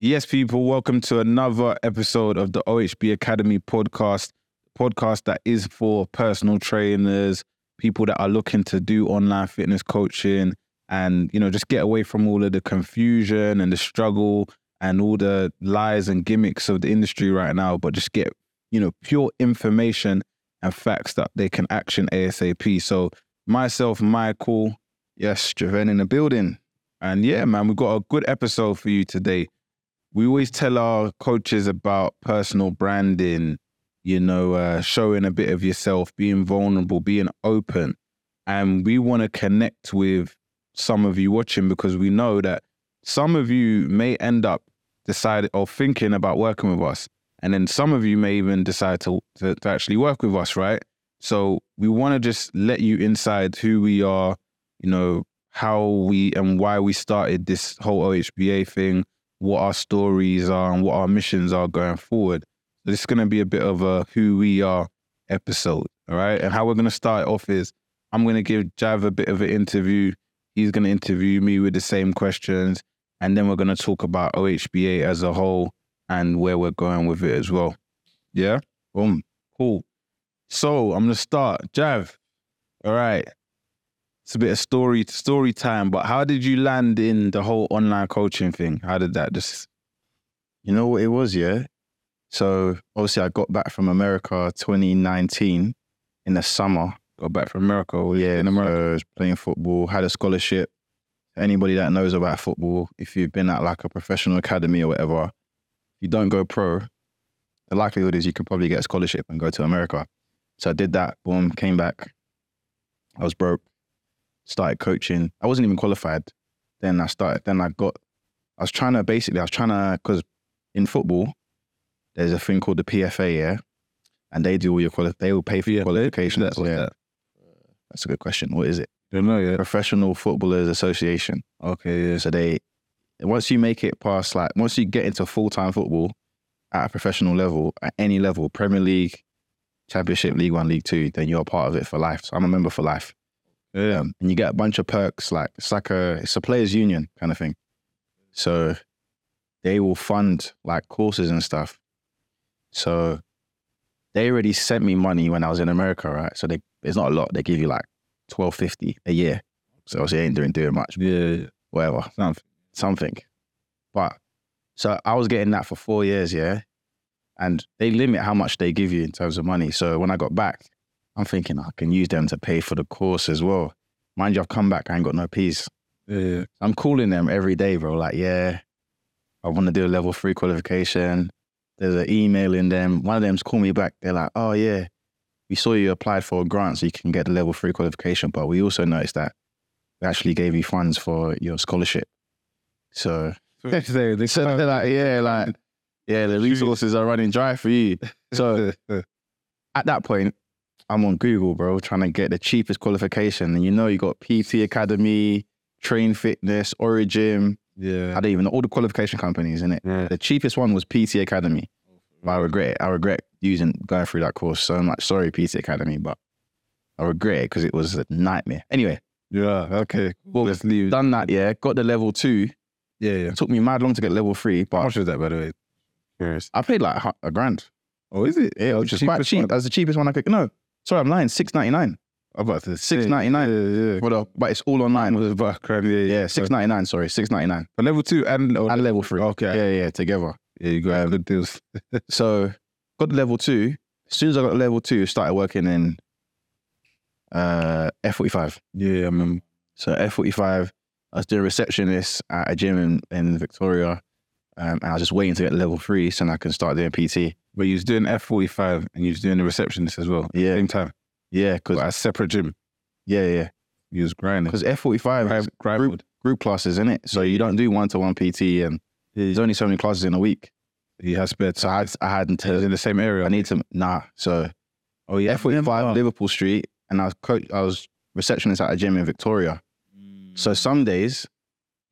Yes, people, welcome to another episode of the OHB Academy podcast. Podcast that is for personal trainers, people that are looking to do online fitness coaching and, you know, just get away from all of the confusion and the struggle and all the lies and gimmicks of the industry right now, but just get, you know, pure information and facts that they can action ASAP. So, myself, Michael, yes, Javen in the building. And yeah, man, we've got a good episode for you today we always tell our coaches about personal branding, you know, uh, showing a bit of yourself, being vulnerable, being open. And we want to connect with some of you watching because we know that some of you may end up deciding or thinking about working with us. And then some of you may even decide to, to, to actually work with us, right? So we want to just let you inside who we are, you know, how we and why we started this whole OHBA thing, what our stories are and what our missions are going forward. This is going to be a bit of a who we are episode, all right? And how we're going to start off is I'm going to give Jav a bit of an interview. He's going to interview me with the same questions. And then we're going to talk about OHBA as a whole and where we're going with it as well. Yeah? Boom. Cool. So I'm going to start. Jav, all right it's a bit of story story time. But how did you land in the whole online coaching thing? How did that just? You know what it was, yeah. So obviously, I got back from America 2019 in the summer. Got back from America, yeah, in America, so playing football. Had a scholarship. Anybody that knows about football, if you've been at like a professional academy or whatever, if you don't go pro, the likelihood is you could probably get a scholarship and go to America. So I did that. Boom, came back. I was broke started coaching. I wasn't even qualified. Then I started. Then I got. I was trying to basically. I was trying to because in football, there's a thing called the PFA, yeah, and they do all your quali- They will pay for your qualifications. That's yeah. That? That's a good question. What is it? Don't know yet. Professional Footballers Association. Okay, yeah. So they once you make it past like once you get into full time football at a professional level, at any level, Premier League, Championship, League One, League Two, then you're a part of it for life. So I'm a member for life. Yeah. And you get a bunch of perks like it's like a it's a players union kind of thing. So they will fund like courses and stuff. So they already sent me money when I was in America, right? So they it's not a lot. They give you like twelve fifty a year. So obviously I ain't doing doing much. Yeah. Whatever. Something. Something. But so I was getting that for four years, yeah. And they limit how much they give you in terms of money. So when I got back, I'm thinking I can use them to pay for the course as well. Mind you, I've come back, I ain't got no peace. Yeah. I'm calling them every day, bro. Like, yeah, I want to do a level three qualification. There's an email in them. One of them's called me back. They're like, oh, yeah, we saw you applied for a grant so you can get the level three qualification, but we also noticed that we actually gave you funds for your scholarship. So, they, they so they're like, yeah, like, yeah, the resources are running dry for you. So at that point, I'm on Google, bro, trying to get the cheapest qualification. And you know, you got PT Academy, Train Fitness, Origin. Yeah. I don't even know all the qualification companies in it. Yeah. The cheapest one was PT Academy. But I regret it. I regret using going through that course so much. Sorry, PT Academy, but I regret it because it was a nightmare. Anyway. Yeah. Okay. Well, let's leave. Done that. Yeah. Got the level two. Yeah. Yeah. It took me mad long to get level three. But how much was that, by the way? Curious. I paid like a grand. Oh, is it? Yeah, which is quite cheap. One? That's the cheapest one I could. No, Sorry, I'm lying. Six ninety nine. About six ninety nine. Yeah, yeah. For the, but it's all online. With the yeah, yeah. Six ninety nine. Sorry, six ninety nine. For level two and and level three. Okay. Yeah, yeah, together. Yeah, you got to good deals. so got the level two. As soon as I got level two, started working in uh, F forty five. Yeah, I remember. So F forty five. I was doing receptionist at a gym in, in Victoria. Um, and I was just waiting to get level three so I can start doing PT. But you was doing F45 and you was doing the receptionist as well. Yeah. Same time. Yeah. Because a separate gym. Yeah, yeah. You was grinding. Because F45 Grind, group, group classes, in it? So you don't do one to one PT and there's only so many classes in a week. You have spare So I had, I had to. in the same area. I need to, nah. So, oh yeah, F45, Liverpool Street. And I was coach, I was receptionist at a gym in Victoria. So some days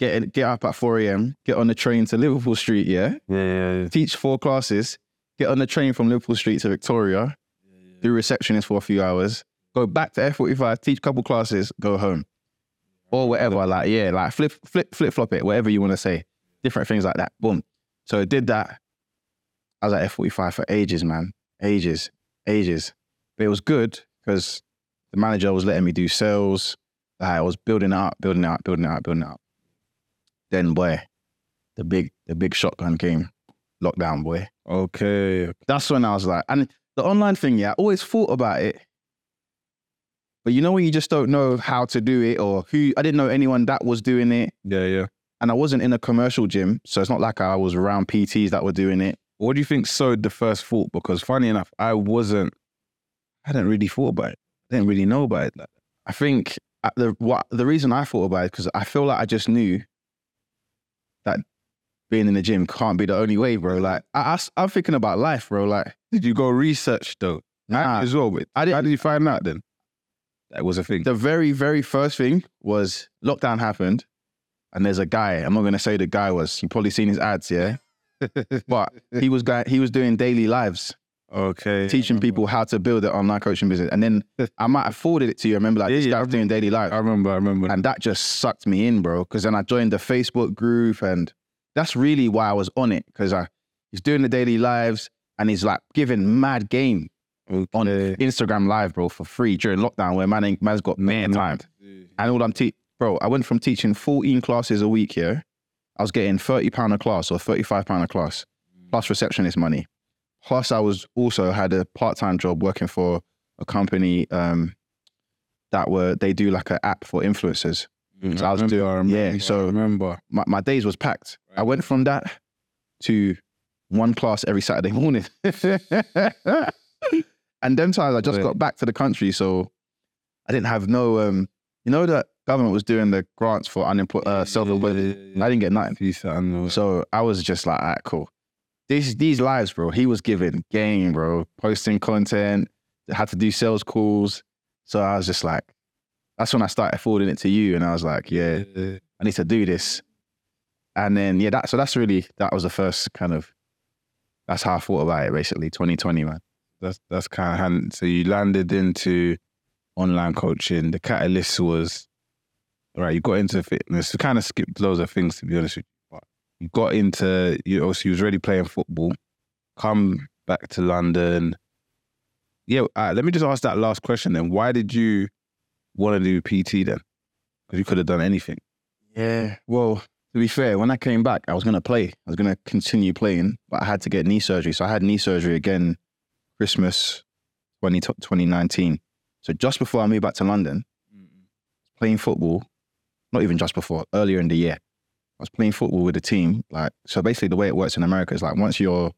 get get up at 4 a.m., get on the train to Liverpool Street, yeah? Yeah, yeah, yeah. Teach four classes, get on the train from Liverpool Street to Victoria, do receptionist for a few hours, go back to F45, teach a couple classes, go home. Or whatever, like, yeah, like flip, flip, flip, flop it, whatever you want to say. Different things like that. Boom. So I did that. I was at F45 for ages, man. Ages, ages. But it was good because the manager was letting me do sales. I was building it up, building it up, building it up, building it up. Then boy, the big the big shotgun came. Lockdown, boy. Okay. That's when I was like, and the online thing, yeah, I always thought about it. But you know when you just don't know how to do it or who I didn't know anyone that was doing it. Yeah, yeah. And I wasn't in a commercial gym. So it's not like I was around PTs that were doing it. What do you think sowed the first thought? Because funny enough, I wasn't. I hadn't really thought about it. I didn't really know about it. I think uh, the what the reason I thought about it because I feel like I just knew that being in the gym can't be the only way, bro. Like I, I am thinking about life, bro. Like did you go research though? Nah. as well. But I how didn't. did you find out then? That was a thing. The very very first thing was lockdown happened, and there's a guy. I'm not gonna say the guy was. You probably seen his ads, yeah. But he was guy. He was doing daily lives, okay. teaching people how to build an online coaching business. And then I might have forwarded it to you. I remember like Yeah, this yeah, doing daily lives. I remember. I remember. And that just sucked me in, bro. Because then I joined the Facebook group, and that's really why I was on it. Because I he's doing the daily lives, and he's like giving mad game on Okay. Instagram Live, bro, for free during lockdown, where man ain't, man's got man time. And all I'm te- bro, I went from teaching 14 classes a week here. I was getting 30 pound a class or 35 pound a class, plus receptionist money. Plus, I was also had a part time job working for a company um, that were they do like an app for influencers. Mm, So I was remember, doing- I remember, yeah, I so- remember. my, my days was packed. I went from that to one class every Saturday morning. and them times I just Yeah. got back to the country, so I didn't have no um you know that government was doing the grants for unemployed uh, self-employed. I didn't get nothing. So I was just like, all right, cool. These these lives, bro, he was giving game, bro, posting content, had to do sales calls. So I was just like, that's when I started forwarding it to you, and I was like, yeah, I need to do this. And then yeah, that so that's really that was the first kind of that's how I thought about it basically. 2020, man. That's that's kind of hand. So you landed into online coaching. The catalyst was right. You got into fitness. You kind of skipped loads of things to be honest with you. Got into you. Also, you was already playing football. Come back to London. Yeah. right, let me just ask that last question then. Why did you want to do PT then? Because you could have done anything. Yeah. Well, to be fair, when I came back, I was gonna play. I was gonna continue playing, but I had to get knee surgery. So I had knee surgery again Christmas 20, 2019. So just before I moved back to London, playing football, not even just before, earlier in the year. I was playing football with a team. Like so basically the way it works in America is like once you're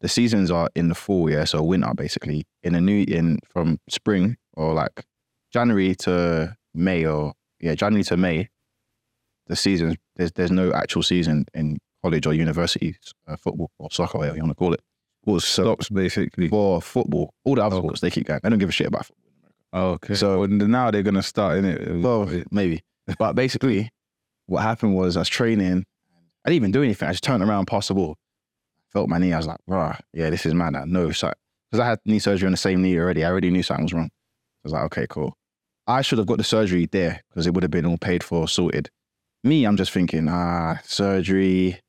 the seasons are in the fall, yeah, so winter basically. In a new in from spring or like January to May or yeah, January to May, the seasons there's there's no actual season in college or university uh, football or soccer, whatever you want to call it. Well, so Stops basically. for football, all the other sports they keep going. They don't give a shit about football. Oh, okay. So- So now they're gonna start in it. Well, maybe. But basically, what happened was I was training. I didn't even do anything. I just turned around, passed the ball. Felt my knee. I was like, rah, yeah, this is mad. I know. Because I had knee surgery on the same knee already. I already knew something was wrong. I was like, okay, cool. I should have got the surgery there because it would have been all paid for, sorted. Me, I'm just thinking, ah, surgery,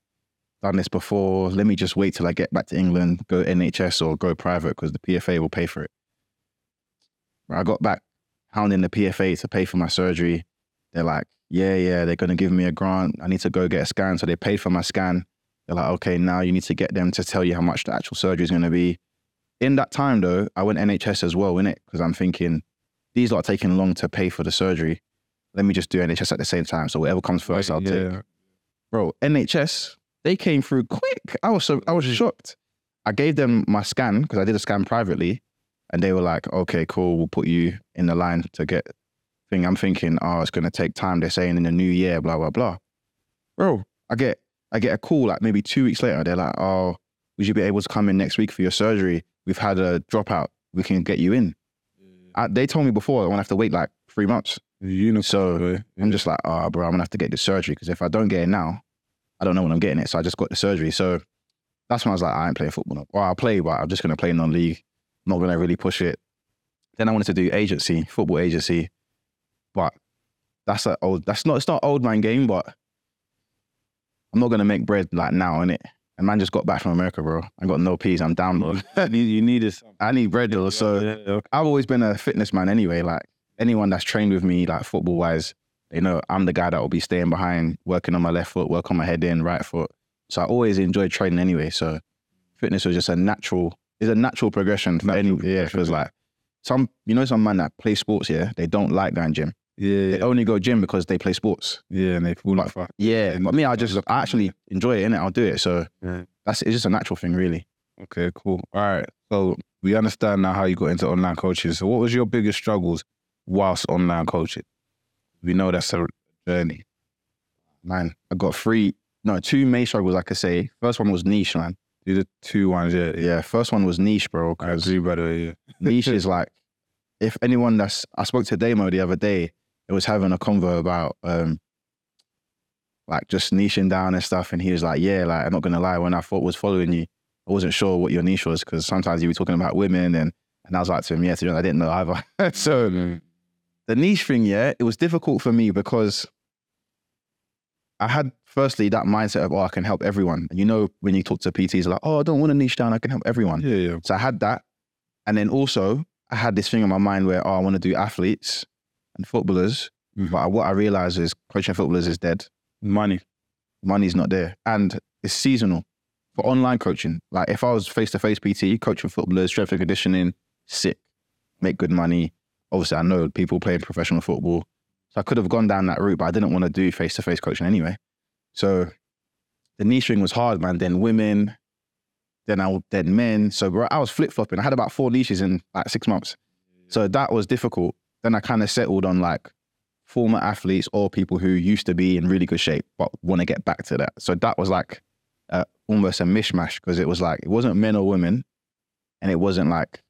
done this before. Let me just wait till I get back to England, go NHS or go private because the PFA will pay for it. I got back hounding the PFA to pay for my surgery. They're like, yeah, yeah, they're going to give me a grant. I need to go get a scan. So they paid for my scan. They're like, okay, now you need to get them to tell you how much the actual surgery is going to be. In that time, though, I went NHS as well, innit? Because I'm thinking, these lot are taking long to pay for the surgery. Let me just do NHS at the same time. So whatever comes first, I'll take. Bro, NHS, they came through quick. I was so I was hmm. shocked. I gave them my scan because I did a scan privately, and they were like, "Okay, cool, we'll put you in the line to get." Thing I'm thinking, oh, it's gonna take time. They're saying in the new year, blah blah blah. Bro, I get I get a call like maybe two weeks later. They're like, "Oh, would you be able to come in next week for your surgery? We've had a dropout. We can get you in." I, they told me before I won't have to wait like three months. Unicorn. So, boy. I'm just like, oh, bro, I'm gonna have to get this surgery because if I don't get it now, I don't know when I'm getting it. So I just got the surgery. So that's when I was like, I ain't playing football. No. Well, I'll play, but I'm just gonna play non-league. Not gonna really push it. Then I wanted to do agency, football agency, but that's a old. That's not. It's not old man game, but I'm not gonna make bread like now, innit? And man just got back from America, bro. I got no peas. I'm down, bro. you need, you need this. I need bread, though. So yeah, yeah. I've always been a fitness man anyway. Like anyone that's trained with me, like football wise, they know I'm the guy that will be staying behind, working on my left foot, work on my head in, right foot. So I always enjoyed training anyway. So fitness was just a natural, it's a natural progression for any, Natural yeah, it yeah. like some, you know, some man that play sports, yeah, they don't like going gym. Yeah, They yeah, only go gym because they play sports. yeah, and they fall like fuck. Yeah, but me, I just, I actually enjoy it, innit? I'll do it. So Yeah. that's, it's just a natural thing, really. Okay, cool. All right. So we understand now how you got into online coaching. So what was your biggest struggles whilst online coaching? We know that's a journey. Man, I got three, no, two main struggles, I could say. First one was niche, man. Do the two ones, yeah. yeah. Yeah, first one was niche, bro. I agree, by the way. Yeah. niche is like, if anyone that's, I spoke to Damo the other day, it was having a convo about, um, like just niching down and stuff. And he was like, yeah, like, I'm not going to lie, when I thought was following you, I wasn't sure what your niche was because sometimes you were talking about women and, and I was like to him, yeah, to be honest, I didn't know either. so Mm. the niche thing, yeah, it was difficult for me because I had firstly that mindset of, oh, I can help everyone. And you know, when you talk to PTs, like, oh, I don't want to niche down, I can help everyone. Yeah, yeah. So I had that. And then also, I had this thing in my mind where, oh, I want to do athletes and footballers. Mhm. But what I realize is coaching footballers is dead. Money. Money's not there. And it's seasonal for online coaching. Like if I was face to face PT, coaching footballers, strength and conditioning, sick, make good money. Obviously, I know people playing professional football. So I could have gone down that route, but I didn't want to do face to face coaching anyway. So the niche thing was hard, man. Then women, then I then men. So I was flip flopping. I had about four niches in like six months. So that was difficult. Then I kind of settled on like former athletes or people who used to be in really good shape but want to get back to that. So that was like uh, almost a mishmash because it was like it wasn't men or women, and it wasn't like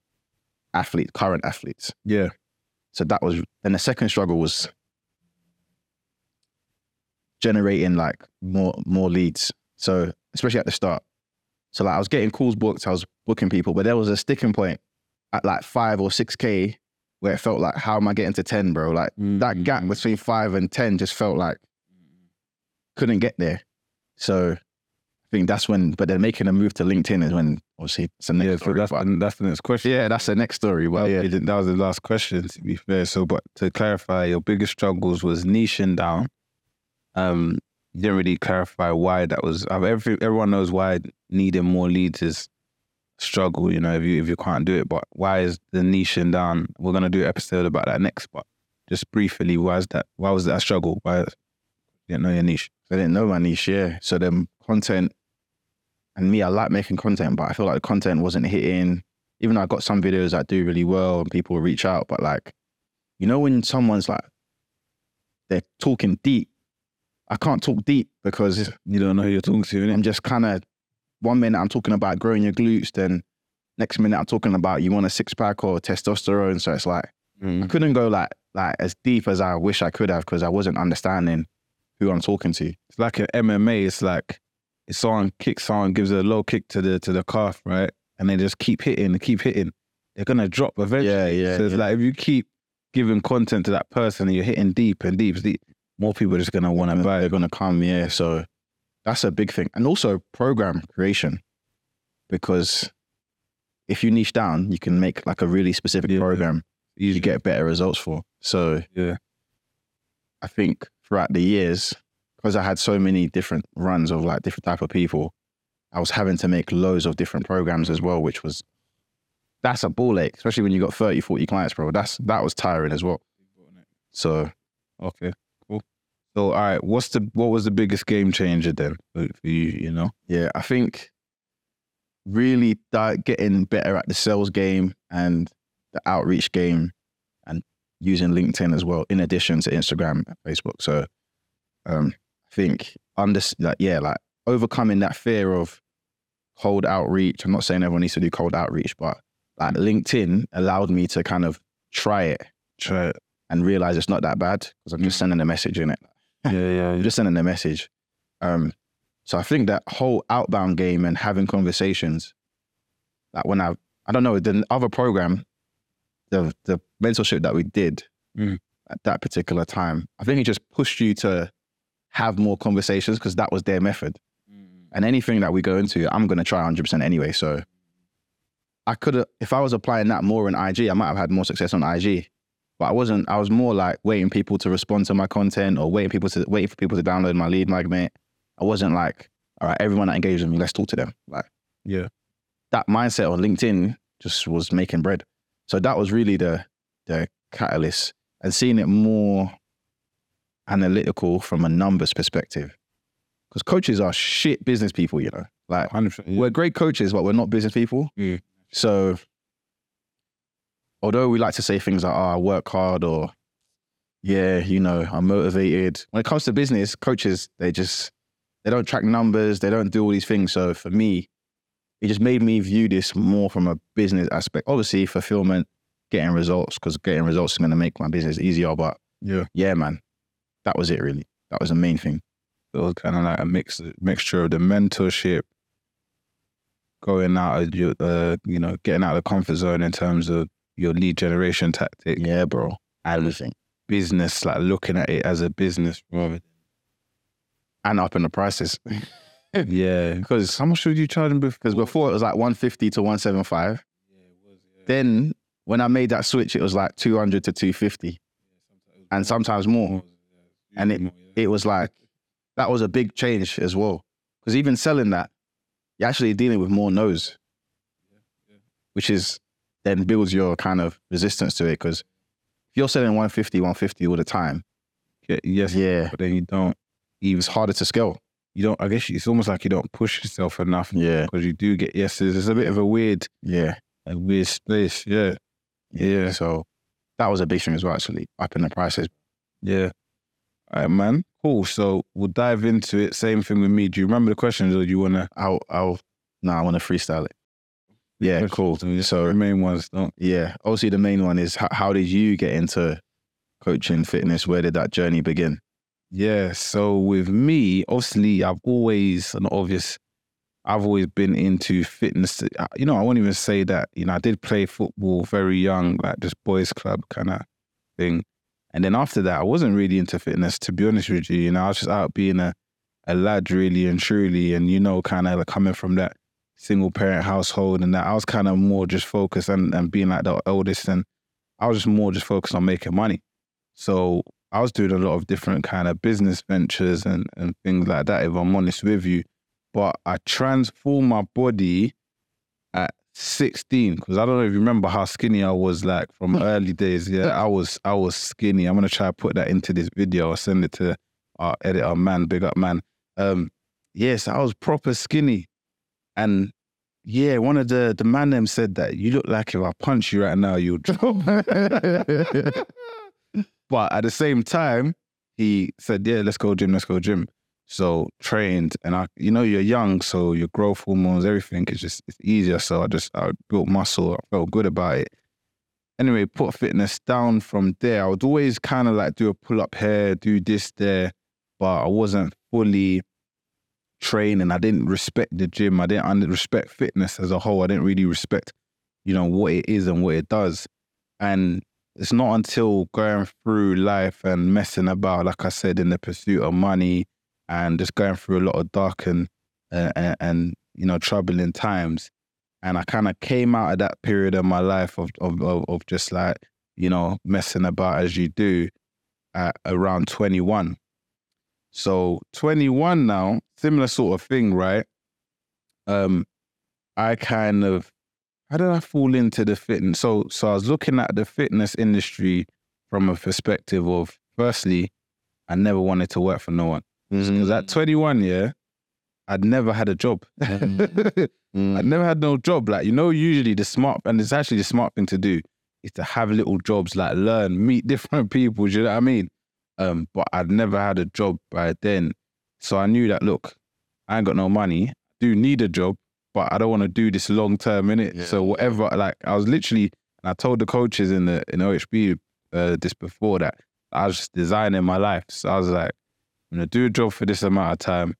athletes, current athletes. Yeah. So that was then the second struggle was generating like more more leads. So especially at the start. So like I was getting calls booked, I was booking people, but there was a sticking point at like five or six K where it felt like, how am I getting to 10, bro? Like that gap between five and 10 just felt like couldn't get there. So I think that's when, but then making a move to LinkedIn is when obviously it's the next Yeah, so story. that's, but- the, that's the next question. yeah, that's the next story. Well, yeah, that was the last question, to be fair. So, but to clarify, your biggest struggles was niching down. Um, you didn't really clarify why that was. Every, everyone knows why needing more leads is struggle. You know, if you if you can't do it, but why is the niching down? We're gonna do an episode about that next. But just briefly, why is that? Why was that a struggle? Why you didn't know your niche? I didn't know my niche, yeah. So then content and me, I like making content, but I feel like the content wasn't hitting. Even though I got some videos that do really well and people reach out, but like, you know, when someone's like, they're talking deep, I can't talk deep because You don't know who you're talking to. innit? I'm just kind of, one minute I'm talking about growing your glutes, then next minute I'm talking about you want a six pack or testosterone. So it's like, I Mm. couldn't go like, like as deep as I wish I could have because I wasn't understanding who I'm talking to. It's like an MMA. It's like if someone kicks someone, gives a low kick to the to the calf, right, and they just keep hitting, keep hitting, they're gonna drop eventually. Yeah, yeah, So it's yeah. like if you keep giving content to that person and you're hitting deep and deep, deep more people are just gonna want to buy they're gonna come. Yeah, so that's a big thing, and also program creation, because if you niche down, you can make like a really specific Yeah. program you get better results for. So Yeah. I think throughout the years, because I had so many different runs of like different type of people, I was having to make loads of different programs as well, which was that's a ball ache, especially when you got 30, 40 clients, bro. That's that was tiring as well. So Okay. So all right, what's the what was the biggest game changer then for, you? You know, yeah, I think really getting better at the sales game and the outreach game and using LinkedIn as well, in addition to Instagram and Facebook. So um, I think under like yeah, like overcoming that fear of cold outreach. I'm not saying everyone needs to do cold outreach, but like LinkedIn allowed me to kind of try it try it. and realize it's not that bad because I'm just sending a message in it. Yeah, yeah, just sending a message. Um, so I think that whole outbound game and having conversations, like when I, I don't know, the other program, the the mentorship that we did Mm. at that particular time, I think it just pushed you to have more conversations because that was their method. And anything that we go into, I'm gonna try 100 percent anyway. So I could have, if I was applying that more in IG, I might have had more success on IG. But I wasn't. I was more like waiting people to respond to my content or waiting people to waiting for people to download my lead magnet. I wasn't like, all right, everyone that engages with me, let's talk to them. Like Yeah. that mindset on LinkedIn just was making bread. So that was really the the catalyst and seeing it more analytical from a numbers perspective. Because coaches are shit business people, you know. Like 100%. we're great coaches, but we're not business people. Yeah. So although we like to say things like, oh, I work hard or yeah, you know, I'm motivated. When it comes to business, coaches, they just they don't track numbers, they don't do all these things. So for me, it just made me view this more from a business aspect. Obviously, fulfillment, getting results, because getting results is gonna make my business easier. But Yeah. yeah, man, that was it really. That was the main thing. it was kind of like a mix mixture of the mentorship, going out of your, uh, you know, getting out of the comfort zone in terms of your lead generation tactic, Yeah, bro. Everything. business, like looking at it as a business rather. Than and up in the prices. Yeah, because how much would you charge them before? Because before it was like 150 to 175. Yeah, was. Then when I made that switch, it was like 200 to 250 and sometimes more. And it, it was like, that was a big change as well. Because even selling that, you're actually dealing with more no's, which is then builds your kind of resistance to it. Because if you're selling 150, 150 all the time, Yeah, yes, yeah, but then you don't even. it's harder to scale. You don't. I guess it's almost like you don't push yourself enough Yeah, because you do get yeses. It's a bit of a weird, yeah, a weird space. Yeah, yeah, So that was a big thing as well, actually, up in the prices. yeah. All right, man. Cool. So we'll dive into it. Same thing with me. Do you remember the questions, or do you want to? I'll, I'll, no, I want to freestyle it. Yeah, cool. So the main ones don't. Yeah. Obviously, the main one is how, how did you get into coaching fitness? Where did that journey begin? Yeah. So with me, obviously, I've always an obvious. I've always been into fitness. You know, I won't even say that. You know, I did play football very young, like just boys' club kind of thing. And then after that, I wasn't really into fitness, to be honest with you. You know, I was just out being a, a lad, really and truly. And, you know, kind of like coming from that single parent household and that, I was kind of more just focused and, and being like the eldest. And I was just more just focused on making money. So I was doing a lot of different kind of business ventures and, and things like that, if I'm honest with you. But I transformed my body at 16 because I don't know if you remember how skinny I was like from early days. Yeah, I was I was skinny. I'm gonna try to put that into this video. I'll send it to our editor man, big up man. Um, yes, I was proper skinny, and yeah, one of the the man them said that you look like if I punch you right now, you'll drop. but at the same time, he said, "Yeah, let's go gym, let's go gym." So trained, and I, you know, you're young, so your growth hormones, everything is just it's easier. So I just I built muscle. I felt good about it. Anyway, put fitness down from there. I would always kind of like do a pull up here, do this there, but I wasn't fully training. I didn't respect the gym. I didn't respect fitness as a whole. I didn't really respect, you know, what it is and what it does. And it's not until going through life and messing about, like I said, in the pursuit of money and just going through a lot of dark and uh, and, and you know troubling times, and I kind of came out of that period of my life of, of of of just like you know messing about as you do at around 21. So 21 now, similar sort of thing, right? Um, I kind of how did I fall into the fitness? So so I was looking at the fitness industry from a perspective of firstly, I never wanted to work for no one. Because at 21, yeah, I'd never had a job. Mm. I'd never had no job. Like, you know, usually the smart, and it's actually the smart thing to do, is to have little jobs, like learn, meet different people. Do you know what I mean? Um, but I'd never had a job by then. So I knew that, look, I ain't got no money. I do need a job, but I don't want to do this long term in it. Yeah, so whatever, like I was literally, and I told the coaches in the in OHB uh, this before that I was just designing my life. So I was like, I'm gonna do a job for this amount of time.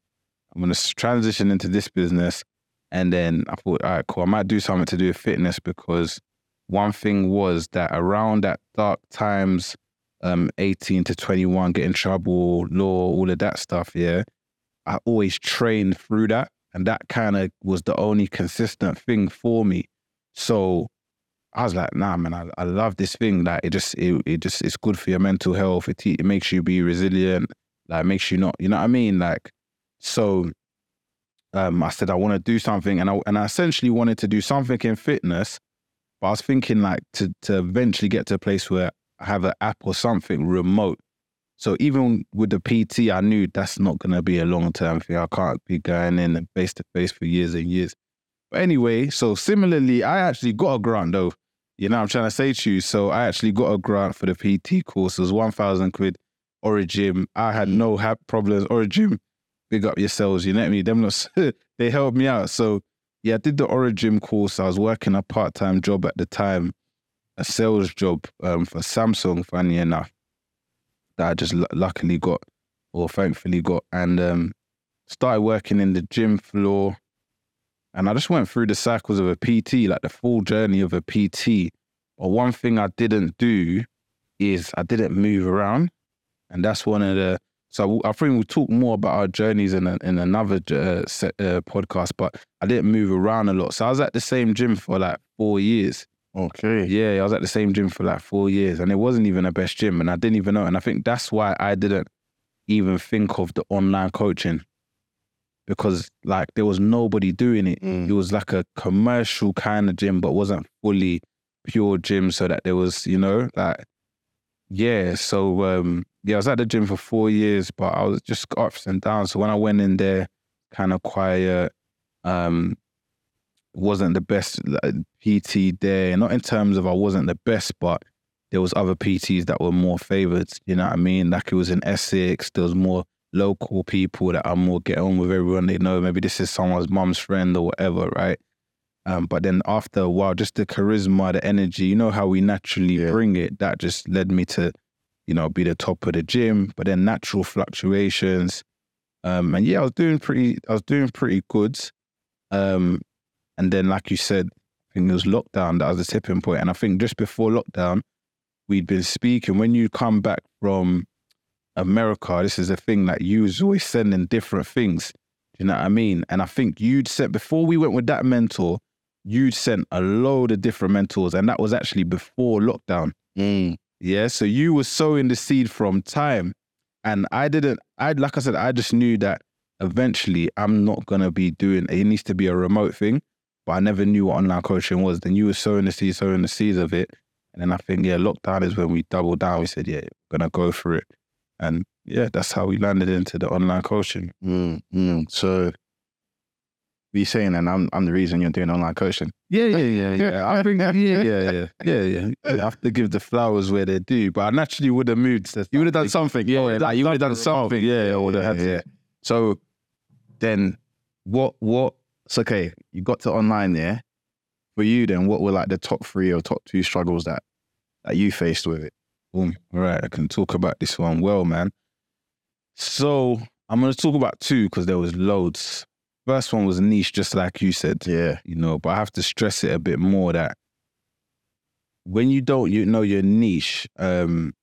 I'm gonna transition into this business, and then I thought, all right, cool. I might do something to do with fitness because one thing was that around that dark times, um, 18 to 21, get in trouble, law, all of that stuff. Yeah, I always trained through that, and that kind of was the only consistent thing for me. So I was like, nah, man, I, I love this thing. Like it just it, it just it's good for your mental health. It it makes you be resilient. Like makes you not, you know what I mean? Like so um, I said I want to do something, and I and I essentially wanted to do something in fitness, but I was thinking like to to eventually get to a place where I have an app or something remote. So even with the PT, I knew that's not gonna be a long term thing. I can't be going in face to face for years and years. But anyway, so similarly, I actually got a grant though. You know I'm trying to say to you. So I actually got a grant for the PT course. It was one thousand quid. Origin. I had no problems. Origin, big up yourselves. You know I mean? Them lots, they helped me out. So yeah, I did the Origin course. I was working a part time job at the time, a sales job um, for Samsung. Funny enough, that I just l- luckily got, or thankfully got, and um, started working in the gym floor. And I just went through the cycles of a PT, like the full journey of a PT. But one thing I didn't do is I didn't move around. And that's one of the, so I think we'll talk more about our journeys in, a, in another uh, set, uh, podcast, but I didn't move around a lot. So I was at the same gym for like four years. Okay. Yeah, I was at the same gym for like four years and it wasn't even a best gym and I didn't even know. And I think that's why I didn't even think of the online coaching because like there was nobody doing it. Mm. It was like a commercial kind of gym, but wasn't fully pure gym so that there was, you know, like, yeah. So, um, yeah, I was at the gym for four years, but I was just ups and downs. So when I went in there, kind of quiet, um, wasn't the best like, PT there. Not in terms of I wasn't the best, but there was other PTs that were more favored. You know what I mean? Like it was in Essex. There was more local people that are more get on with everyone they know. Maybe this is someone's mum's friend or whatever, right? Um, but then after a while, just the charisma, the energy, you know how we naturally Yeah. bring it. That just led me to, you know, be the top of the gym. But then natural fluctuations, um, and yeah, I was doing pretty. I was doing pretty good. Um, and then, like you said, I think it was lockdown that was the tipping point. And I think just before lockdown, we'd been speaking. When you come back from America, this is a thing that you was always sending different things. Do you know what I mean? And I think you'd sent before we went with that mentor, you'd sent a load of different mentors, and that was actually before lockdown. Mm. Yeah. So you were sowing the seed from time. And I didn't, I like I said, I just knew that eventually I'm not gonna be doing it needs to be a remote thing. But I never knew what online coaching was. Then you were sowing the seed, sowing the seeds of it. And then I think, yeah, lockdown is when we doubled down. We said, yeah, we're gonna go for it. And yeah, that's how we landed into the online coaching. Mm. Mm. So, be saying then I'm I'm the reason you're doing online coaching. Yeah, yeah, yeah, yeah. I think, yeah, yeah, yeah, yeah, yeah. You have to give the flowers where they're due. But I naturally would have moved. To You would have done something. Yeah, Oh, like, you would have done something. Yeah, I would have had to. yeah. So then what what it's okay, you got to online there. For you then, what were like the top three or top two struggles that that you faced with it? Boom. All right, I can talk about this one well, man. So I'm gonna talk about two because there was loads. First one was niche, just like you said. Yeah. You know, but I have to stress it a bit more that when you don't you know your niche, um,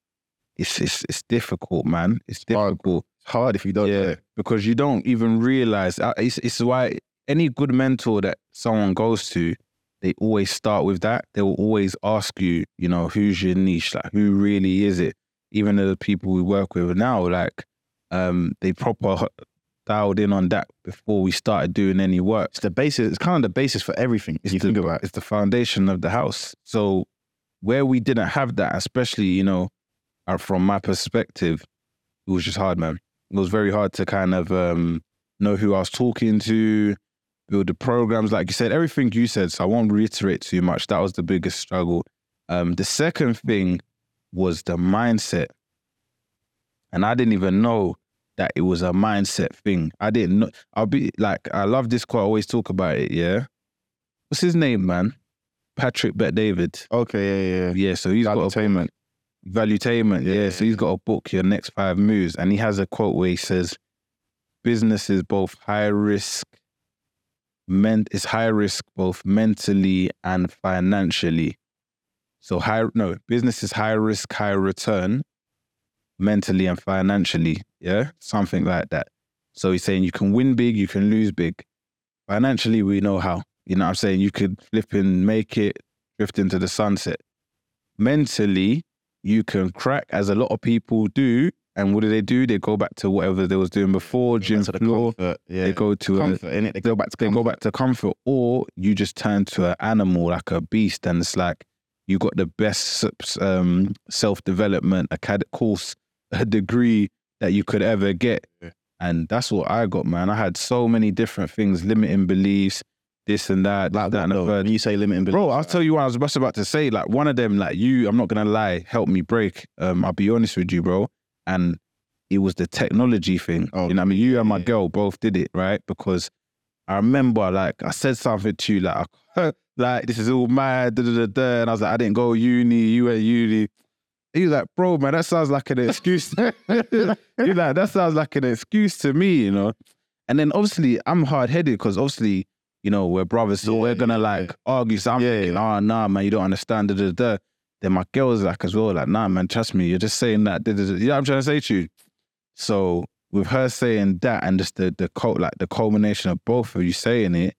it's it's it's difficult, man. It's hard. difficult. It's hard if you don't yeah, know. because you don't even realize. uh, It's, it's why any good mentor that someone goes to, they always start with that. They will always ask you, you know, who's your niche? Like, who really is it? Even the people we work with now, like, um, they proper dialed in on that before we started doing any work. It's the basis. It's kind of the basis for everything. If you the, think about it. it's the foundation of the house. So where we didn't have that, especially you know, uh, from my perspective, it was just hard, man. It was very hard to kind of um, know who I was talking to, build the programs, like you said, everything you said. So I won't reiterate too much. That was the biggest struggle. Um, the second thing was the mindset, and I didn't even know that it was a mindset thing. I didn't know. I'll be like, I love this quote. I always talk about it. Yeah, what's his name, man? Patrick Bet David. Okay, yeah, yeah. Yeah, so he's got a Entertainment. Valuetainment, yeah. Yeah. So he's got a book, Your Next Five Moves, and he has a quote where he says, "Business is both high risk, men is high risk both mentally and financially. So high, no, business is high risk, high return, mentally and financially. Yeah, something like that. So he's saying you can win big, you can lose big. financially we know how. You know what I'm saying? You could flip and make it, drift into the sunset. Mentally, you can crack as a lot of people do. And what do they do? They go back to whatever they was doing before, gym to the comfort. Yeah. They go to a, comfort, innit? They go back to they go back to comfort, or you just turn to an animal like a beast, and it's like you got the best um, self development acad- course, a degree that you could ever get, Yeah. and that's what I got, man. I had so many different things, limiting beliefs, this and that, like that and third. when you say limiting beliefs, Bro, I'll tell you what I was just about to say. Like one of them, like you, I'm not gonna lie, helped me break. Um, I'll be honest with you, bro. And it was the technology thing. Oh, you know, what I mean, you and my yeah. girl both did it, right? Because I remember, like, I said something to you, like, like this is all mad, da, da, da, da. and I was like, I didn't go uni, you went uni. He was like, bro, man, that sounds like an excuse. You're like, that sounds like an excuse to me, you know. And then obviously, I'm hard headed because obviously, you know, we're brothers, so Yeah, we're gonna yeah, like argue. So I'm Yeah, thinking, yeah. oh, nah, man, you don't understand. Da, da, da. Then my girl girl's like as well, like, nah, man, trust me, you're just saying that. You know what I'm trying to say to you? So with her saying that and just the the cult, like the culmination of both of you saying it,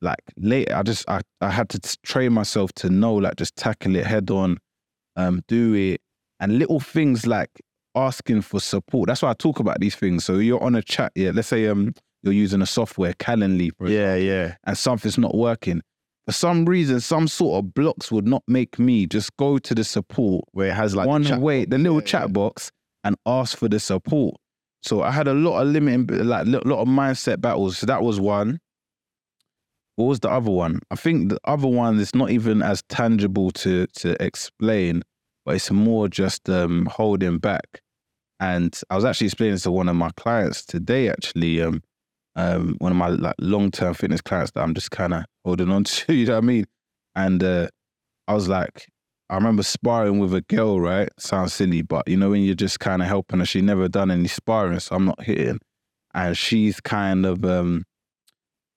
like later, I just I, I had to train myself to know, like, just tackle it head on, um, do it, and little things like asking for support. That's why I talk about these things. So you're on a chat, yeah. Let's say um you're using a software, Calendly, for yeah, yeah. and something's not working. For some reason, some sort of blocks would not make me just go to the support Where it has like one chat way, box. the little Yeah, chat yeah. box, and ask for the support. So I had a lot of limiting, like a lot of mindset battles. So that was one. What was the other one? I think the other one is not even as tangible to to explain, but it's more just um, holding back. And I was actually explaining to one of my clients today, actually, um, um, one of my like long term fitness clients that I'm just kind of holding on to. You know what I mean? And uh, I was like, I remember sparring with a girl, right? Sounds silly, but you know when you're just kind of helping her, she never done any sparring, so I'm not hitting, and she's kind of um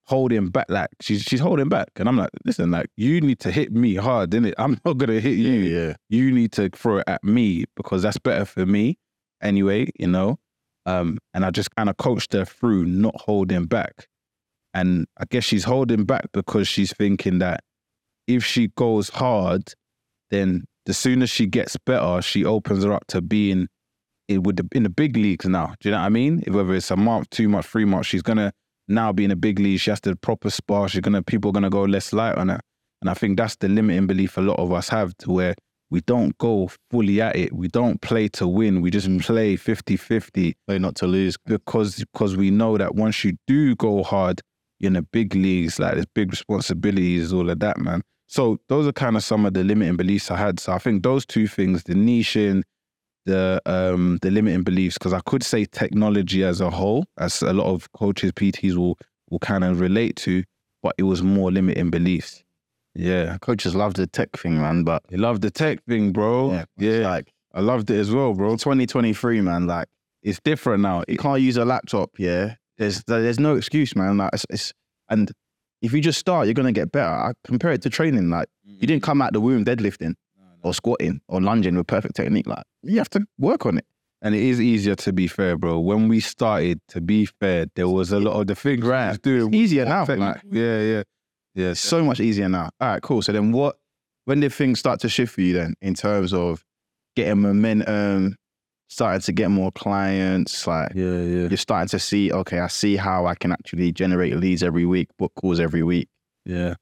holding back, like she's she's holding back, and I'm like, listen, like you need to hit me hard, innit? I'm not gonna hit you. Yeah, yeah. You need to throw it at me because that's better for me, anyway. You know, um, and I just kind of coached her through not holding back, and I guess she's holding back because she's thinking that if she goes hard then the sooner she gets better, she opens her up to being in, with the, in the big leagues now. Do you know what I mean? Whether it's a month, two months, three months, she's gonna now be in a big league. She has to proper spar. She's gonna people are gonna go less light on her, and I think that's the limiting belief a lot of us have to where we don't go fully at it. We don't play to win. We just play 50-50 Play not to lose. because because we know that once you do go hard, in the big leagues, like there's big responsibilities, all of that, man. So those are kind of some of the limiting beliefs I had. So I think those two things, the niching, the um the limiting beliefs, because I could say technology as a whole, as a lot of coaches, PTs will will kind of relate to, but it was more limiting beliefs. Yeah. Coaches love the tech thing, man, but I love the tech thing, bro. yeah, Yeah. it's like I loved it as well, bro. 2023, man. Like It's different now. you can't use a laptop. Yeah, there's there's no excuse, man. Like it's, it's and if you just start, you're gonna get better. I compare it to training. Like you didn't mm-hmm. come out the womb deadlifting or squatting or lunging with perfect technique. Like you have to work on it. And it is easier to be fair, bro. When we started, to be fair, there was a lot of the things right. doing. Easier now. Like yeah, yeah, yeah. it's so much easier now. All right, cool. So then what? When did things start to shift for you then in terms of getting momentum, starting to get more clients, like yeah, yeah, you're starting to see, okay, I see how I can actually generate leads every week, book calls every week. yeah.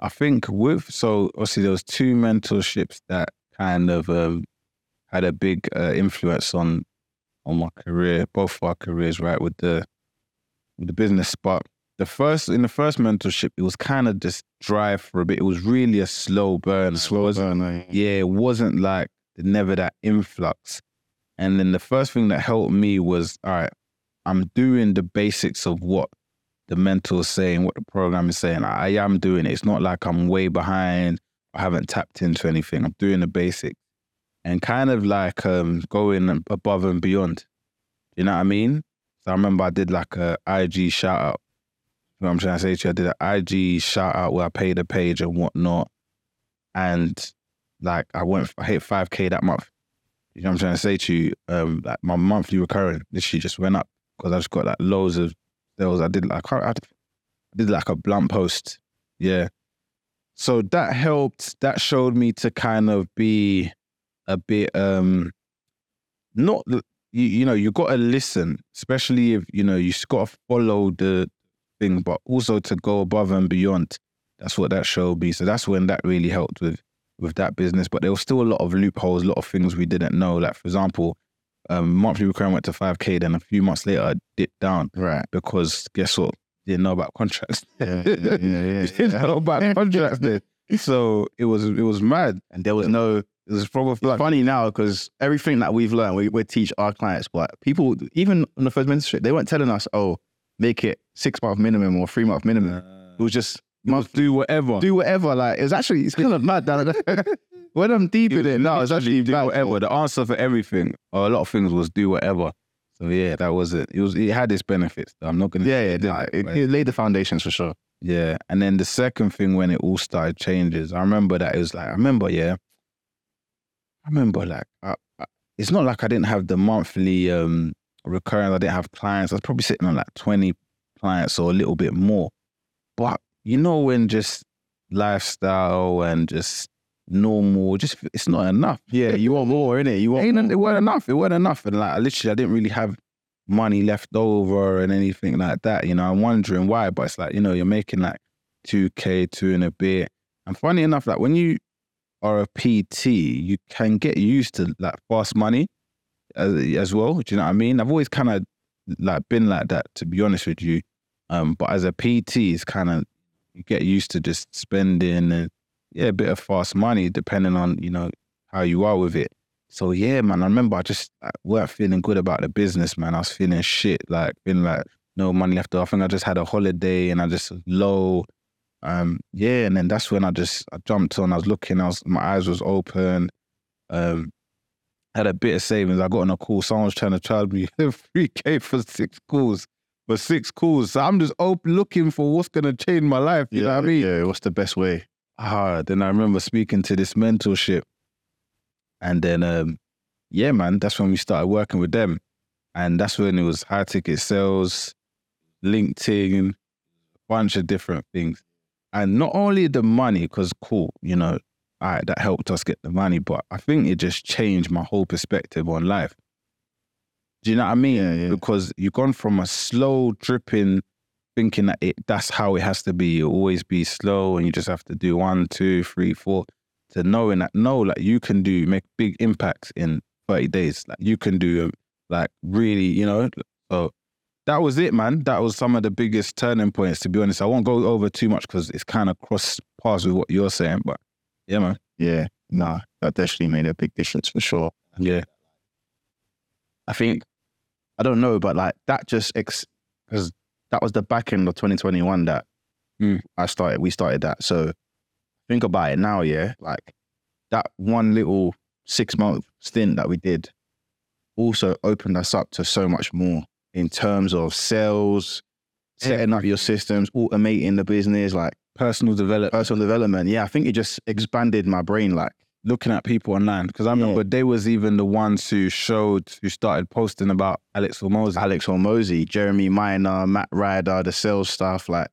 I think with so obviously there was two mentorships that kind of um, had a big uh, influence on on my career, both of our careers, right? With the with the business, but the first in the first mentorship, it was kind of just dry for a bit. It was really a slow burn. Slow burn, eh? yeah, it wasn't like never that influx. And then the first thing that helped me was, all right, I'm doing the basics of what the mentor is saying, what the program is saying. I am doing it. It's not like I'm way behind. I haven't tapped into anything. I'm doing the basics and kind of like um, going above and beyond. You know what I mean? So I remember I did like a IG shout out. You know what I'm trying to say to you? I did an IG shout out where I paid a page and whatnot. And like I went, I hit 5K that month. You know what I'm trying to say to you? Um, like my monthly recurring literally just went up because I just got like loads of sales. I did like, I, I did like a blunt post. Yeah. So that helped. That showed me to kind of be a bit um not you, you know you got to listen especially if you know you got to follow the thing but also to go above and beyond. That's what that showed me so that's when that really helped with with that business. But there was still a lot of loopholes a lot of things we didn't know. Like for example um monthly recurring went to 5k then a few months later it dipped down Right. because guess what? Didn't know about contracts. Yeah, yeah, yeah, yeah, didn't know about contracts then. So it was it was mad. And there was no. it was probably like funny now because everything that we've learned, we, we teach our clients. But people, even on the first mentorship, they weren't telling us, "Oh, make it six month minimum or three month minimum." It was just must do whatever do whatever. Like it was actually it's kind of mad. That when I'm deep in it, no, it's actually do mad. whatever. The answer for everything, or a lot of things, was do whatever. So yeah, that was it. It was. It had its benefits. I'm not gonna. Yeah, yeah, nah, it, it, it laid the foundations for sure. yeah. And then the second thing when it all started changes, I remember that it was like I remember. Yeah, I remember like I, I, it's not like I didn't have the monthly um recurring. I didn't have clients. I was probably sitting on like 20 clients or a little bit more. But you know when just lifestyle and just normal, just it's not enough. Yeah, you want more, innit? You want Ain't, it wasn't enough. It wasn't enough. And like literally, I didn't really have money left over and anything like that. You know, I'm wondering why, but it's like, you know, you're making like 2K, two and a bit. And funny enough, like when you are a PT, you can get used to like fast money as, as well. Do you know what I mean? I've always kind of like been like that, to be honest with you. Um, but as a PT, it's kind of, you get used to just spending and yeah, a bit of fast money depending on, you know, how you are with it. So yeah, man, I remember I just like, weren't feeling good about the business, man. I was feeling shit, like feeling like no money left. I think I just had a holiday and I just low. Um, yeah, and then that's when I just I jumped on. I was looking. I was my eyes was open. Um, had a bit of savings. I got on a call. Someone's trying to charge me three k for six calls. For six calls, so I'm just open looking for what's gonna change my life. You know what I mean? Yeah, what's the best way? ah, then I remember speaking to this mentorship. And then, um, yeah, man, that's when we started working with them. And that's when it was high ticket sales, LinkedIn, a bunch of different things. And not only the money, because cool, you know, all right, that helped us get the money, but I think it just changed my whole perspective on life. Do you know what I mean? Yeah, yeah. Because you've gone from a slow dripping thinking that it that's how it has to be. You always be slow and you just have to do one, two, three, four, to knowing that no, like you can do make big impacts in 30 days. Like you can do like really, you know. So that was it, man. That was some of the biggest turning points, to be honest. I won't go over too much because it's kind of cross paths with what you're saying, but yeah, man. Yeah, nah, that definitely made a big difference for sure. Yeah. I think I don't know, but like that just because that was the back end of 2021 that Mm. I started. We started that. So think about it now, yeah. Like that one little six month stint that we did also opened us up to so much more in terms of sales, setting up your systems, automating the business, like Personal development. personal development. Yeah, I think it just expanded my brain. Like looking at people online because I remember they was even the ones who showed who started posting about Alex Hormozi. Alex Hormozi, Jeremy Miner, Matt Ryder, the sales stuff. Like,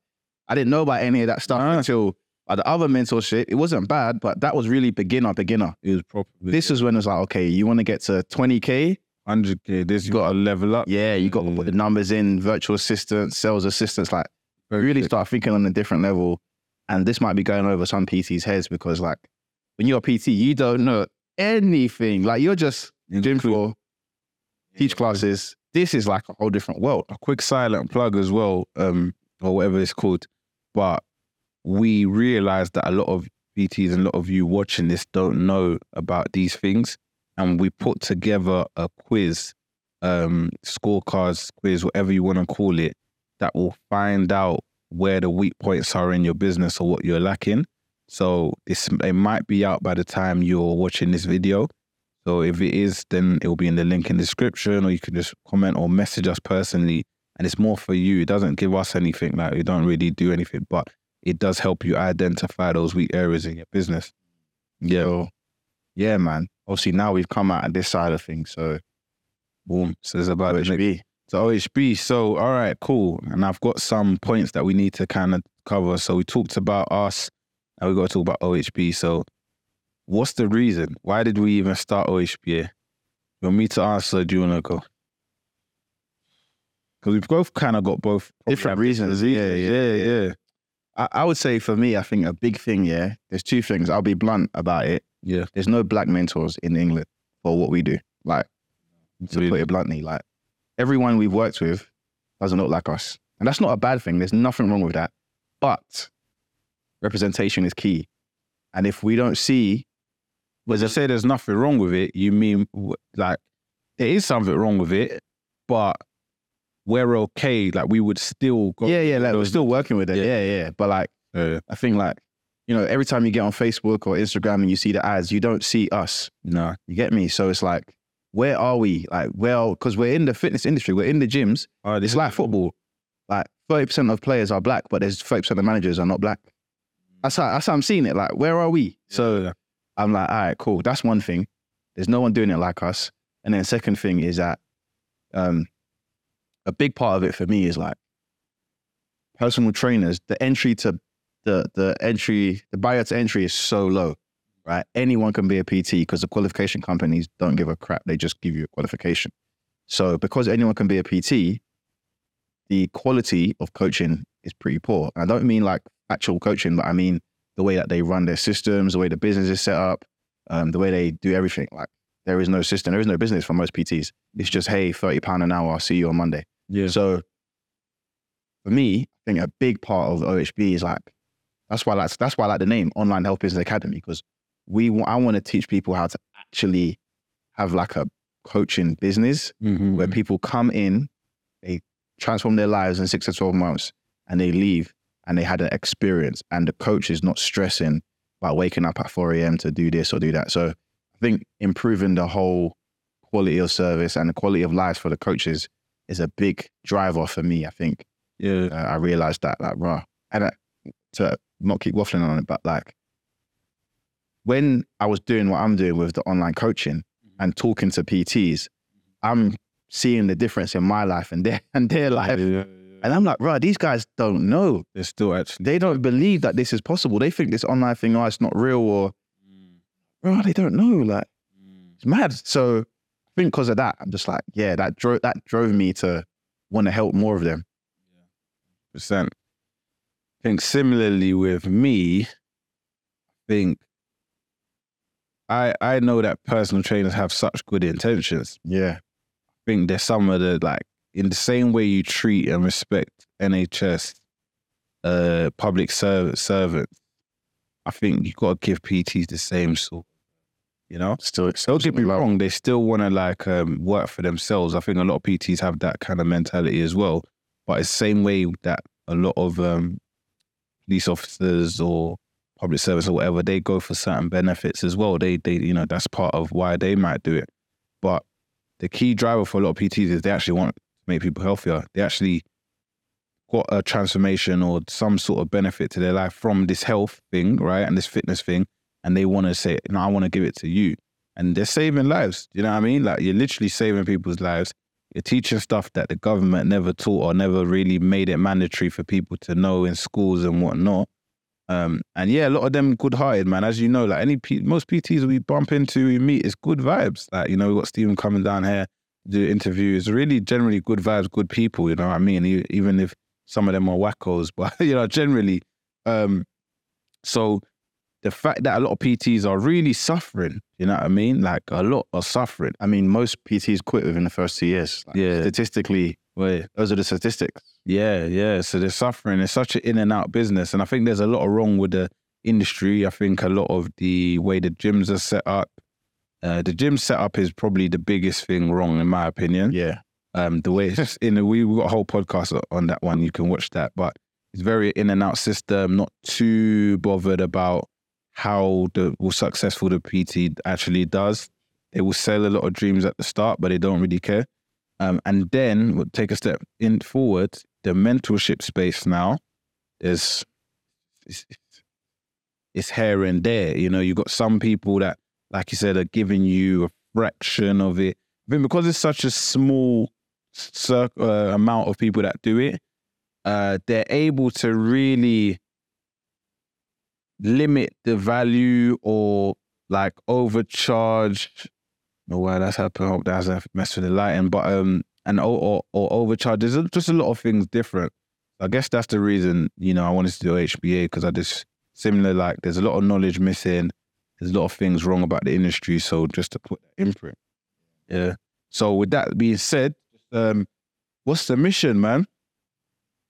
I didn't know about any of that stuff Ah. until uh, the other mentorship. It wasn't bad, but that was really beginner, beginner. It was probably This is when it was like, okay, you want to get to 20K? 100k. This you got to level up. Yeah, you got to put the numbers in, virtual assistants, sales assistants, like Very really start thinking on a different level. And this might be going over some PT's heads because, like, when you're a PT, you don't know anything. Like, you're just In gym floor, teach classes. This is like a whole different world. a quick silent plug as well, um, or whatever it's called. But we realized that a lot of PTs and a lot of you watching this don't know about these things. And we put together a quiz, um, scorecards, quiz, whatever you want to call it, that will find out where the weak points are in your business or what you're lacking. So this it might be out by the time you're watching this video. So if it is, then it will be in the link in the description, or you can just comment or message us personally. And it's more for you. It doesn't give us anything. Like we don't really do anything, but it does help you identify those weak areas in your business. Yeah. So, yeah, man. Obviously, now we've come out of this side of things. So, Boom. So it's about it should be. To OHB. So, all right, cool. And I've got some points that we need to kind of cover. So we talked about us, and we got to talk about OHB. So, what's the reason? Why did we even start OHB? You want me to answer? Do you want to go? Because we've both kind of got both Different reasons. Yeah, yeah, yeah, yeah. I, I would say for me, I think a big thing, yeah, there's two things. I'll be blunt about it. Yeah. There's no black mentors in England for what we do. Like, to Really? put it bluntly, like everyone we've worked with doesn't look like us. And that's not a bad thing. There's nothing wrong with that. But representation is key. And if we don't see, When you say there's nothing wrong with it, you mean like there is something wrong with it, but we're okay. Like we would still go. yeah, yeah, like we're still working with it. Yeah. Yeah, yeah. But like, Uh, I think like, you know, every time you get on Facebook or Instagram and you see the ads, you don't see us. no. You get me? So it's like, where are we? Like, well, because we're in the fitness industry, we're in the gyms. Oh, this It's like football. Like, 30% of players are black, but there's 30% of managers are not black. That's how, that's how I'm seeing it. Like, where are we? So So I'm like, all right, cool. That's one thing. There's no one doing it like us. And then second thing is that um, a big part of it for me is like personal trainers. The entry to the the entry, the barrier to entry is so low, right? Anyone can be a PT because the qualification companies don't give a crap. They just give you a qualification. So because anyone can be a PT, the quality of coaching is pretty poor. I don't mean like actual coaching, but I mean the way that they run their systems, the way the business is set up, um, the way they do everything. Like there is no system, there is no business for most PTs. It's just hey, thirty pound an hour. I'll see you on Monday. yeah, So for me, I think a big part of OHB is like that's why I like that's why I like the name Online Health Business Academy because we I want to teach people how to actually have like a coaching business Mhm. where people come in, they transform their lives in six to 12 months and they leave and they had an experience and the coach is not stressing about waking up at 4 a.m. to do this or do that. So I think improving the whole quality of service and the quality of lives for the coaches is a big driver for me. I think yeah, uh, I realized that, like, raw. And uh, to not keep waffling on it, but like when I was doing what I'm doing with the online coaching mm-hmm. and talking to PTs, I'm seeing the difference in my life and their and their life. yeah, yeah. And I'm like, right, these guys don't know. They're still actually. They don't believe that this is possible. They think this online thing, oh, it's not real, or mm. bro, they don't know. Like, mm. it's mad. So I think because of that, I'm just like, yeah, that drove that drove me to want to help more of them. percent. I think similarly with me, I think I I know that personal trainers have such good intentions. Yeah. I think there's some of the like in the same way you treat and respect NHS uh public serv- servants. I think you got to give PTs the same sort. You know, Still, don't get me love. wrong. They still want to like um, work for themselves. I think a lot of PTs have that kind of mentality as well. But it's the same way that a lot of um, police officers or public service or whatever, they go for certain benefits as well. They, they, you know, that's part of why they might do it. But the key driver for a lot of PTs is they actually want to make people healthier. They actually got a transformation or some sort of benefit to their life from this health thing, right, and this fitness thing, and they want to say, "No, I want to give it to you." And they're saving lives. You know what I mean? Like you're literally saving people's lives. You're teaching stuff that the government never taught or never really made it mandatory for people to know in schools and whatnot. Um, and yeah, a lot of them good-hearted, man. As you know, like any P- most PTs we bump into, we meet, it's good vibes. Like you know, we got Stephen coming down here to do interviews. Really, generally good vibes, good people. You know what I mean? Even if some of them are wackos, but you know, generally. Um, so the fact that a lot of PTs are really suffering, you know what I mean? Like a lot are suffering. I mean, most PTs quit within the first two years. Like, Yeah. Statistically, Wait. those are the statistics. Yeah, yeah. So they're suffering. It's such an in and out business. And I think there's a lot of wrong with the industry. I think a lot of the way the gyms are set up, uh, the gym setup is probably the biggest thing wrong, in my opinion. Yeah. Um, the way it's in, a, we we got a whole podcast on that one. You can watch that, but it's very in and out system. Not too bothered about how the well, successful the PT actually does. They will sell a lot of dreams at the start, but they don't really care. Um, and then we'll take a step in forward. The mentorship space now, is it's, it's here and there. You know, you've got some people that, like you said, are giving you a fraction of it. I think because it's such a small cir- uh, amount of people that do it, uh, they're able to really limit the value or like overcharge. No, why that's happened. I hope that hasn't messed with the lighting, but um, and or, or, or overcharge. There's just a lot of things different. I guess that's the reason you know I wanted to do HBA because I just similar like there's a lot of knowledge missing. There's a lot of things wrong about the industry. So just to put that imprint. Yeah. So with that being said, um, what's the mission, man?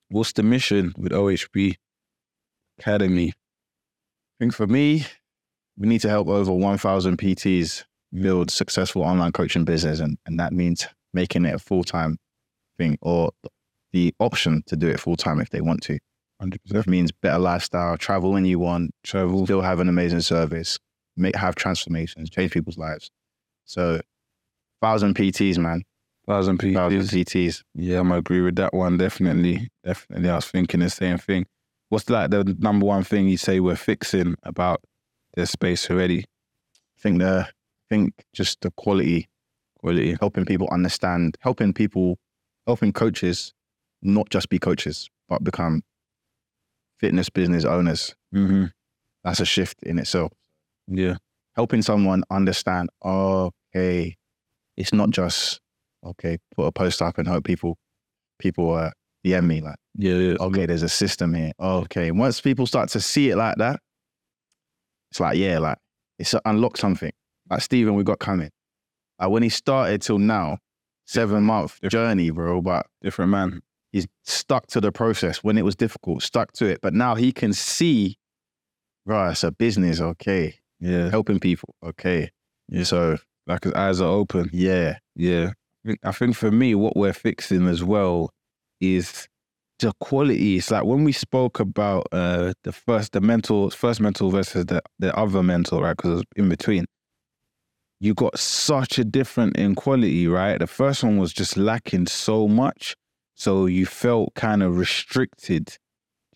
What's the mission with OHB Academy? I think for me, we need to help over 1,000 PTs build successful online coaching business, and, and that means making it a full time thing or the option to do it full time if they want to. Hundred It percent. means better lifestyle, travel when you want, Travel. still have an amazing service, make have transformations, change people's lives. So, thousand PTs, man, Thousand people. thousand PTs. Yeah, I'm agree with that one. Definitely. Definitely. I was thinking the same thing. What's like the number one thing you say we're fixing about the space already? I think the, think just the quality, Quality. helping people understand, helping people, helping coaches, not just be coaches, but become fitness business owners. Mm-hmm. That's a shift in itself. Yeah. Helping someone understand, okay, it's not just okay, put a post up and hope people people uh, DM me like, Yeah. yeah. okay, there's a system here. Okay, once people start to see it like that, it's like yeah, like it's unlocked something. Like Stephen, we got coming. Like when he started till now, seven month journey, bro. But Different man. he's stuck to the process when it was difficult, stuck to it. But now he can see, right, it's a business, okay, Yeah. helping people, okay. Yeah. So Like his eyes are open. yeah, Yeah. I think, I think for me, what we're fixing as well is the quality. It's like when we spoke about uh, the first, the mental, first mental versus the, the other mental, right? Because it was in between. You got such a different in quality, right? The first one was just lacking so much. So you felt kind of restricted.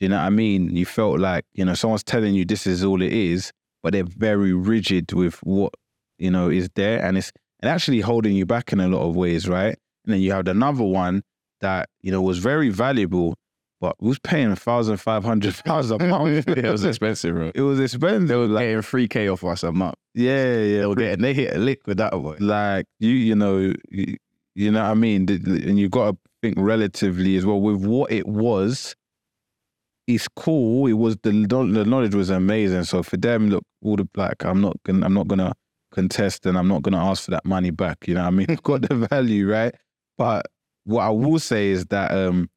You know what I mean? You felt like, you know, someone's telling you this is all it is, but they're very rigid with what, you know, is there. And it's and actually holding you back in a lot of ways, right? And then you have another one that you know was very valuable, but was paying a thousand five hundred pounds. it was expensive, bro. It was expensive. They were like, getting three k off us a month. yeah, They yeah. were getting they hit a lick with that boy. Like you, you know, you, you know what I mean. And you got to think relatively as well with what it was. It's cool. It was the the knowledge was amazing. So for them, look, all the like, I'm not gonna, I'm not gonna contest, and I'm not gonna ask for that money back. You know what I mean? Got the value, right? But what I will say is that um,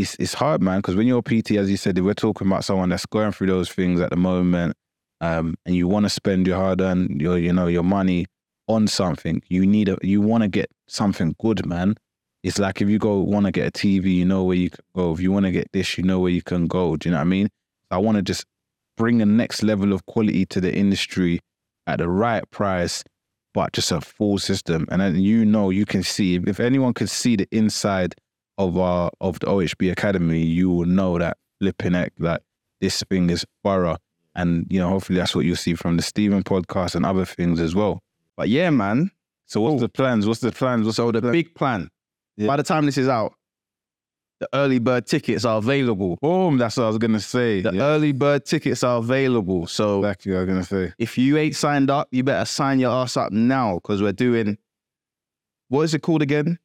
it's it's hard, man, because when you're a PT, as you said, we're talking about someone that's going through those things at the moment, um, and you want to spend your hard-earned, your you know, your money on something. You need a, you want to get something good, man. It's like if you go want to get a TV, you know where you can go. If you want to get this, you know where you can go. Do you know what I mean? I want to just bring a next level of quality to the industry at the right price, but just a full system. And then you know you can see if anyone could see the inside of our of the OHB Academy, you will know that flipping heck that this thing is thorough. And you know, hopefully that's what you'll see from the Stephen podcast and other things as well. But yeah, man. So what's the plans? What's the plans? What's So the plan? big plan. Yeah. By the time this is out, the early bird tickets are available. boom? That's what I was gonna say. The yeah, early bird tickets are available. So exactly what I was gonna say. if you ain't signed up, you better sign your ass up now because we're doing. What is it called again?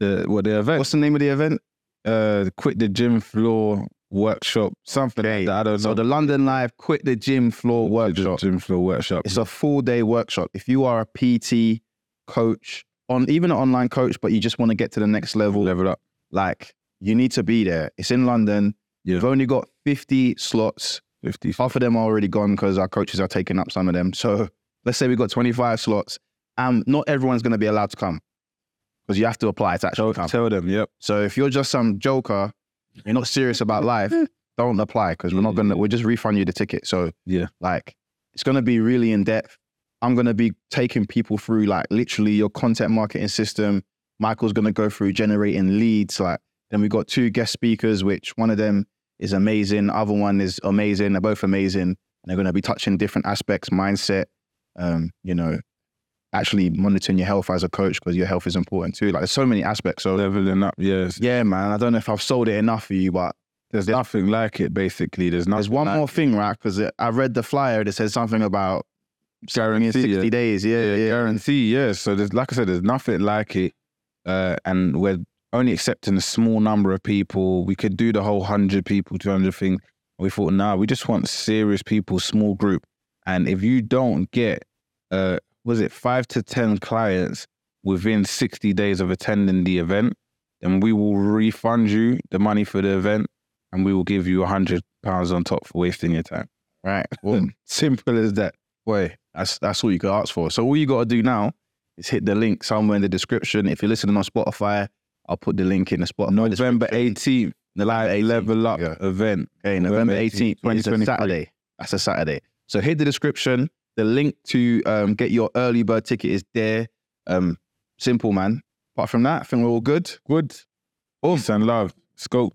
The what the event? What's the name of the event? uh, quit the gym floor workshop, something like that. I don't So know. the London Live Quit the Gym Floor Workshop. gym floor workshop. It's a full day workshop. If you are a PT coach, on even an online coach, but you just want to get to the next level, level up. like you need to be there. It's in London. Yeah. We've only got 50 slots. Fifty. Half of them are already gone because our coaches are taking up some of them. So let's say we've got 25 slots. and not everyone's going to be allowed to come because you have to apply to actually Tell, come. tell them. Yep. So if you're just some joker, you're not serious about life, don't apply because we're not gonna. We'll just refund you the ticket. So Yeah. like it's gonna be really in depth. I'm gonna be taking people through like literally your content marketing system. Michael's gonna go through generating leads. Like then we've got two guest speakers, which one of them is amazing, other one is amazing. They're both amazing. And they're gonna be touching different aspects, mindset, um, you know, actually monitoring your health as a coach because your health is important too. Like there's so many aspects. So Leveling up, yes. yeah, man. I don't know if I've sold it enough for you, but There's nothing like it, basically. There's nothing there's one like more thing, right? Because I read the flyer that says something about guarantee. 60 yeah. days. Yeah, yeah. guarantee. Yeah. So there's, like I said, there's nothing like it, uh, and we're only accepting a small number of people. We could do the whole hundred people, two hundred thing. We thought, nah, we just want serious people, small group. And if you don't get, uh, was it five to ten clients within sixty days of attending the event, then we will refund you the money for the event, and we will give you a hundred pounds on top for wasting your time. Right. Well, Simple as that. boy, that's that's all you could ask for. So all you got to do now is hit the link somewhere in the description. If you're listening on Spotify, I'll put the link in the Spotify. November 18th, the live 18th, level up yeah. event. Okay, November 18th, 18th, it's a Saturday. That's a Saturday. So hit the description. The link to um, get your early bird ticket is there. Um, simple, man. Apart from that, I think we're all good. Good. Peace and love. Scope.